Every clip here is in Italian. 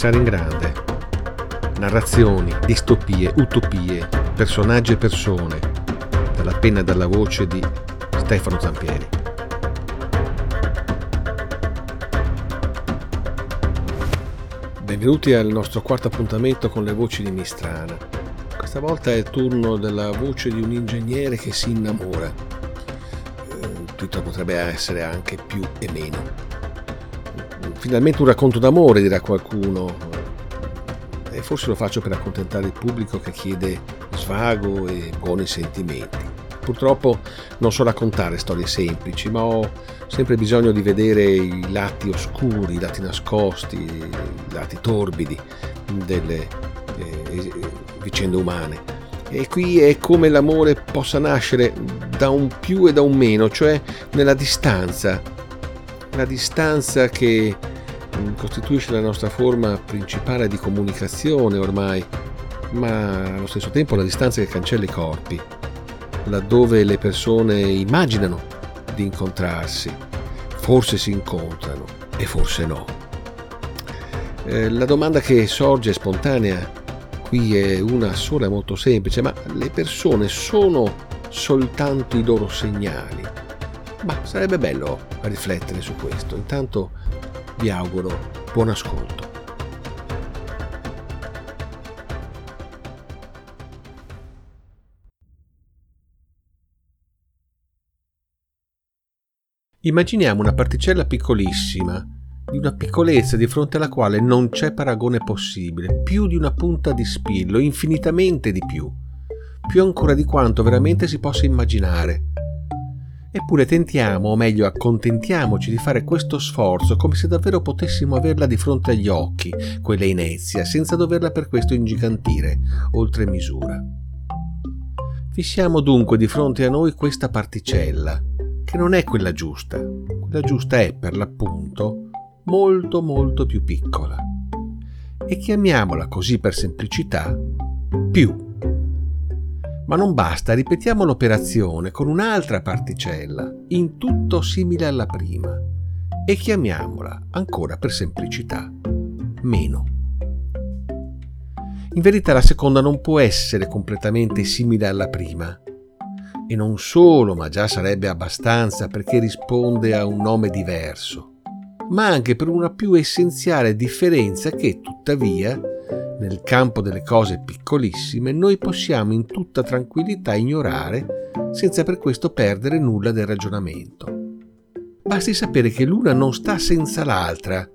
pensare in grande. Narrazioni, distopie, utopie, personaggi e persone, dalla penna e dalla voce di Stefano Zampieri. Benvenuti al nostro quarto appuntamento con le voci di Mistrana. Questa volta è il turno della voce di un ingegnere che si innamora. Eh, il titolo potrebbe essere anche più e meno finalmente un racconto d'amore, dirà qualcuno. E forse lo faccio per accontentare il pubblico che chiede svago e buoni sentimenti. Purtroppo non so raccontare storie semplici, ma ho sempre bisogno di vedere i lati oscuri, i lati nascosti, i lati torbidi delle eh, vicende umane. E qui è come l'amore possa nascere da un più e da un meno, cioè nella distanza, la distanza che mm, costituisce la nostra forma principale di comunicazione ormai, ma allo stesso tempo la distanza che cancella i corpi, laddove le persone immaginano di incontrarsi, forse si incontrano e forse no. Eh, la domanda che sorge spontanea qui è una sola molto semplice, ma le persone sono soltanto i loro segnali? Ma sarebbe bello riflettere su questo. Intanto vi auguro buon ascolto. Immaginiamo una particella piccolissima, di una piccolezza di fronte alla quale non c'è paragone possibile, più di una punta di spillo, infinitamente di più, più ancora di quanto veramente si possa immaginare. Eppure tentiamo, o meglio accontentiamoci di fare questo sforzo come se davvero potessimo averla di fronte agli occhi, quella inezia, senza doverla per questo ingigantire, oltre misura. Fissiamo dunque di fronte a noi questa particella, che non è quella giusta. Quella giusta è, per l'appunto, molto molto più piccola. E chiamiamola così per semplicità più. Ma non basta, ripetiamo l'operazione con un'altra particella, in tutto simile alla prima, e chiamiamola, ancora per semplicità, meno. In verità la seconda non può essere completamente simile alla prima. E non solo, ma già sarebbe abbastanza perché risponde a un nome diverso, ma anche per una più essenziale differenza che, tuttavia, nel campo delle cose piccolissime, noi possiamo in tutta tranquillità ignorare senza per questo perdere nulla del ragionamento. Basti sapere che l'una non sta senza l'altra,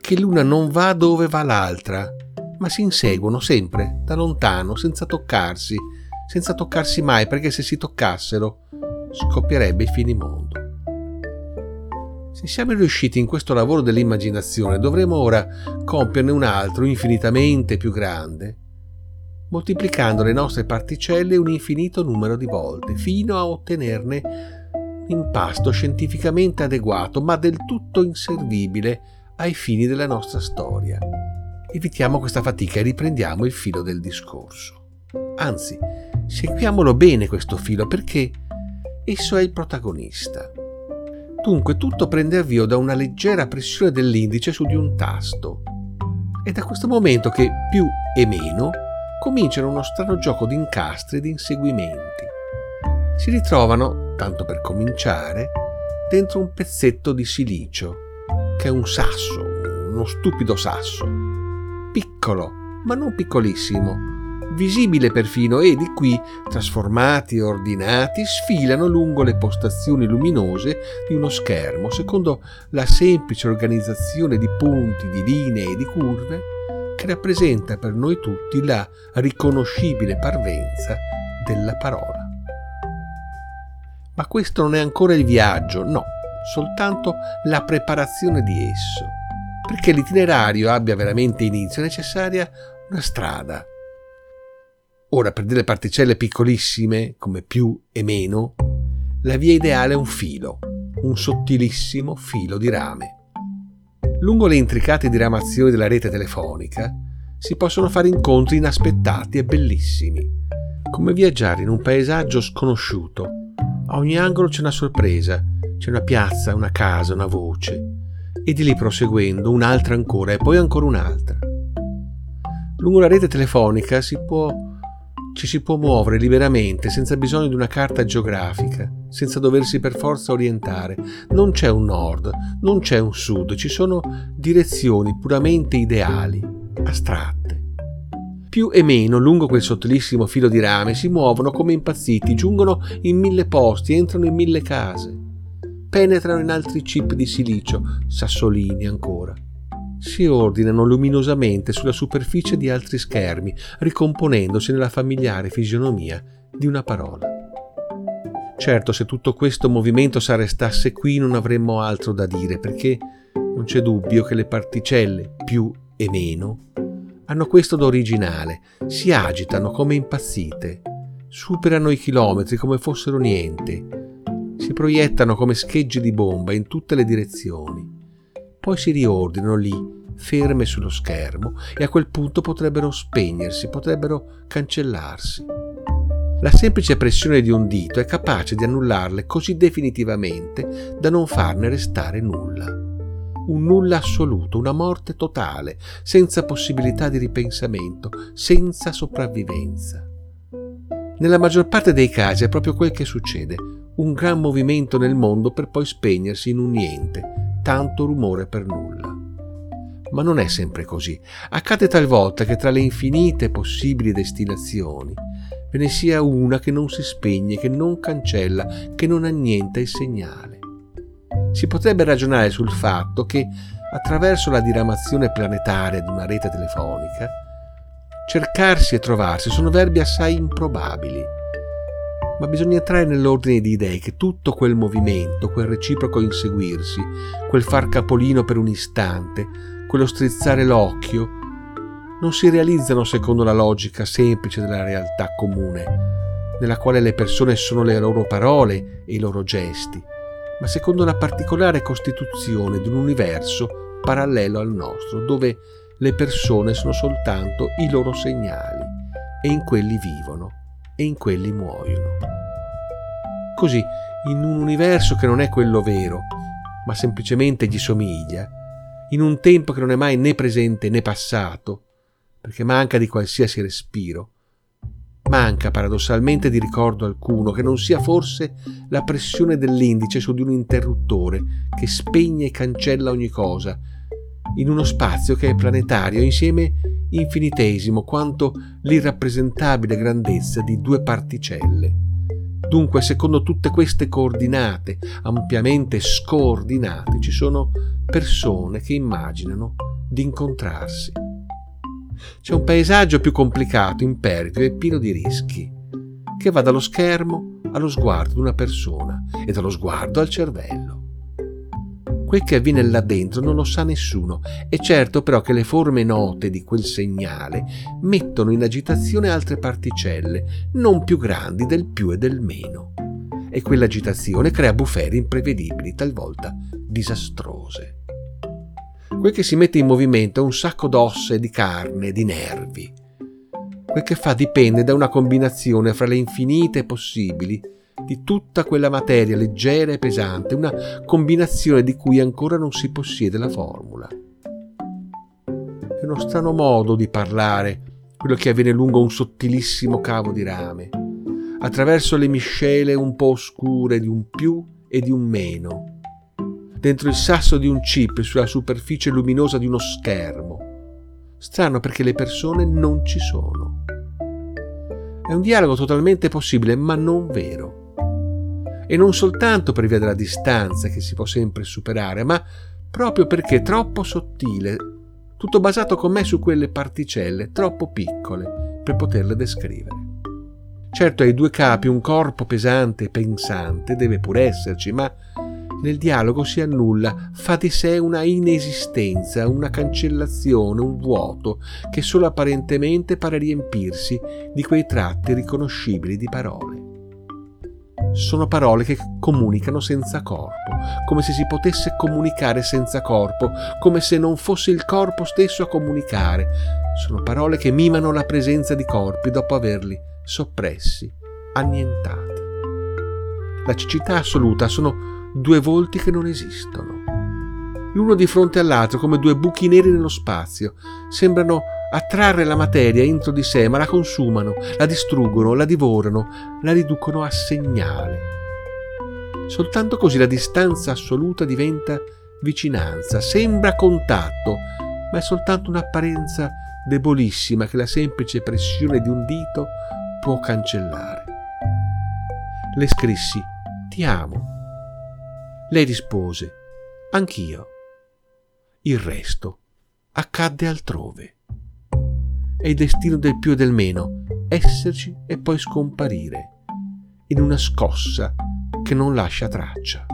che l'una non va dove va l'altra, ma si inseguono sempre da lontano, senza toccarsi, senza toccarsi mai, perché se si toccassero scoppierebbe il finimondo. Se siamo riusciti in questo lavoro dell'immaginazione, dovremo ora compierne un altro infinitamente più grande, moltiplicando le nostre particelle un infinito numero di volte, fino a ottenerne un impasto scientificamente adeguato, ma del tutto inservibile ai fini della nostra storia. Evitiamo questa fatica e riprendiamo il filo del discorso. Anzi, seguiamolo bene questo filo perché esso è il protagonista. Dunque tutto prende avvio da una leggera pressione dell'indice su di un tasto. È da questo momento che più e meno cominciano uno strano gioco di incastri e di inseguimenti. Si ritrovano, tanto per cominciare, dentro un pezzetto di silicio, che è un sasso, uno stupido sasso, piccolo, ma non piccolissimo, visibile perfino, e di qui, trasformati e ordinati, sfilano lungo le postazioni luminose di uno schermo, secondo la semplice organizzazione di punti, di linee e di curve che rappresenta per noi tutti la riconoscibile parvenza della parola. Ma questo non è ancora il viaggio, no, soltanto la preparazione di esso. Perché l'itinerario abbia veramente inizio è necessaria una strada, Ora, per delle particelle piccolissime, come più e meno, la via ideale è un filo, un sottilissimo filo di rame. Lungo le intricate diramazioni della rete telefonica si possono fare incontri inaspettati e bellissimi, come viaggiare in un paesaggio sconosciuto. A ogni angolo c'è una sorpresa, c'è una piazza, una casa, una voce. e di lì proseguendo un'altra ancora e poi ancora un'altra. Lungo la rete telefonica si può, ci si può muovere liberamente senza bisogno di una carta geografica, senza doversi per forza orientare. Non c'è un nord, non c'è un sud, ci sono direzioni puramente ideali, astratte. Più e meno lungo quel sottilissimo filo di rame si muovono come impazziti, giungono in mille posti, entrano in mille case, penetrano in altri chip di silicio, sassolini ancora si ordinano luminosamente sulla superficie di altri schermi, ricomponendosi nella familiare fisionomia di una parola. Certo, se tutto questo movimento s'arrestasse qui non avremmo altro da dire, perché non c'è dubbio che le particelle più e meno hanno questo d'originale, si agitano come impazzite, superano i chilometri come fossero niente, si proiettano come schegge di bomba in tutte le direzioni poi si riordinano lì, ferme sullo schermo, e a quel punto potrebbero spegnersi, potrebbero cancellarsi. La semplice pressione di un dito è capace di annullarle così definitivamente da non farne restare nulla. Un nulla assoluto, una morte totale, senza possibilità di ripensamento, senza sopravvivenza. Nella maggior parte dei casi è proprio quel che succede, un gran movimento nel mondo per poi spegnersi in un niente, tanto rumore per nulla. Ma non è sempre così. Accade talvolta che tra le infinite possibili destinazioni ve ne sia una che non si spegne, che non cancella, che non annienta il segnale. Si potrebbe ragionare sul fatto che, attraverso la diramazione planetaria di una rete telefonica, cercarsi e trovarsi sono verbi assai improbabili ma bisogna entrare nell'ordine di idee che tutto quel movimento, quel reciproco inseguirsi, quel far capolino per un istante, quello strizzare l'occhio, non si realizzano secondo la logica semplice della realtà comune, nella quale le persone sono le loro parole e i loro gesti, ma secondo la particolare costituzione di un universo parallelo al nostro, dove le persone sono soltanto i loro segnali e in quelli vivono e in quelli muoiono. Così, in un universo che non è quello vero, ma semplicemente gli somiglia, in un tempo che non è mai né presente né passato, perché manca di qualsiasi respiro, manca paradossalmente di ricordo alcuno che non sia forse la pressione dell'indice su di un interruttore che spegne e cancella ogni cosa, in uno spazio che è planetario insieme infinitesimo quanto l'irrappresentabile grandezza di due particelle. Dunque, secondo tutte queste coordinate ampiamente scordinate, ci sono persone che immaginano di incontrarsi. C'è un paesaggio più complicato, impervio e pieno di rischi, che va dallo schermo allo sguardo di una persona e dallo sguardo al cervello. Quel che avviene là dentro non lo sa nessuno. È certo però che le forme note di quel segnale mettono in agitazione altre particelle, non più grandi del più e del meno. E quell'agitazione crea bufere imprevedibili, talvolta disastrose. Quel che si mette in movimento è un sacco d'ossa e di carne di nervi. Quel che fa dipende da una combinazione fra le infinite possibili di tutta quella materia leggera e pesante, una combinazione di cui ancora non si possiede la formula. È uno strano modo di parlare quello che avviene lungo un sottilissimo cavo di rame, attraverso le miscele un po' oscure di un più e di un meno, dentro il sasso di un chip sulla superficie luminosa di uno schermo. Strano perché le persone non ci sono. È un dialogo totalmente possibile, ma non vero e non soltanto per via della distanza che si può sempre superare, ma proprio perché troppo sottile, tutto basato con me su quelle particelle troppo piccole per poterle descrivere. Certo ai due capi un corpo pesante e pensante deve pur esserci, ma nel dialogo si annulla, fa di sé una inesistenza, una cancellazione, un vuoto che solo apparentemente pare riempirsi di quei tratti riconoscibili di parole sono parole che comunicano senza corpo, come se si potesse comunicare senza corpo, come se non fosse il corpo stesso a comunicare. Sono parole che mimano la presenza di corpi dopo averli soppressi, annientati. La cecità assoluta sono due volti che non esistono. l'uno di fronte all'altro come due buchi neri nello spazio. Sembrano attrarre la materia entro di sé, ma la consumano, la distruggono, la divorano, la riducono a segnale. Soltanto così la distanza assoluta diventa vicinanza, sembra contatto, ma è soltanto un'apparenza debolissima che la semplice pressione di un dito può cancellare. Le scrissi Ti amo. Lei rispose Anch'io. Il resto accadde altrove. È il destino del più e del meno, esserci e poi scomparire, in una scossa che non lascia traccia.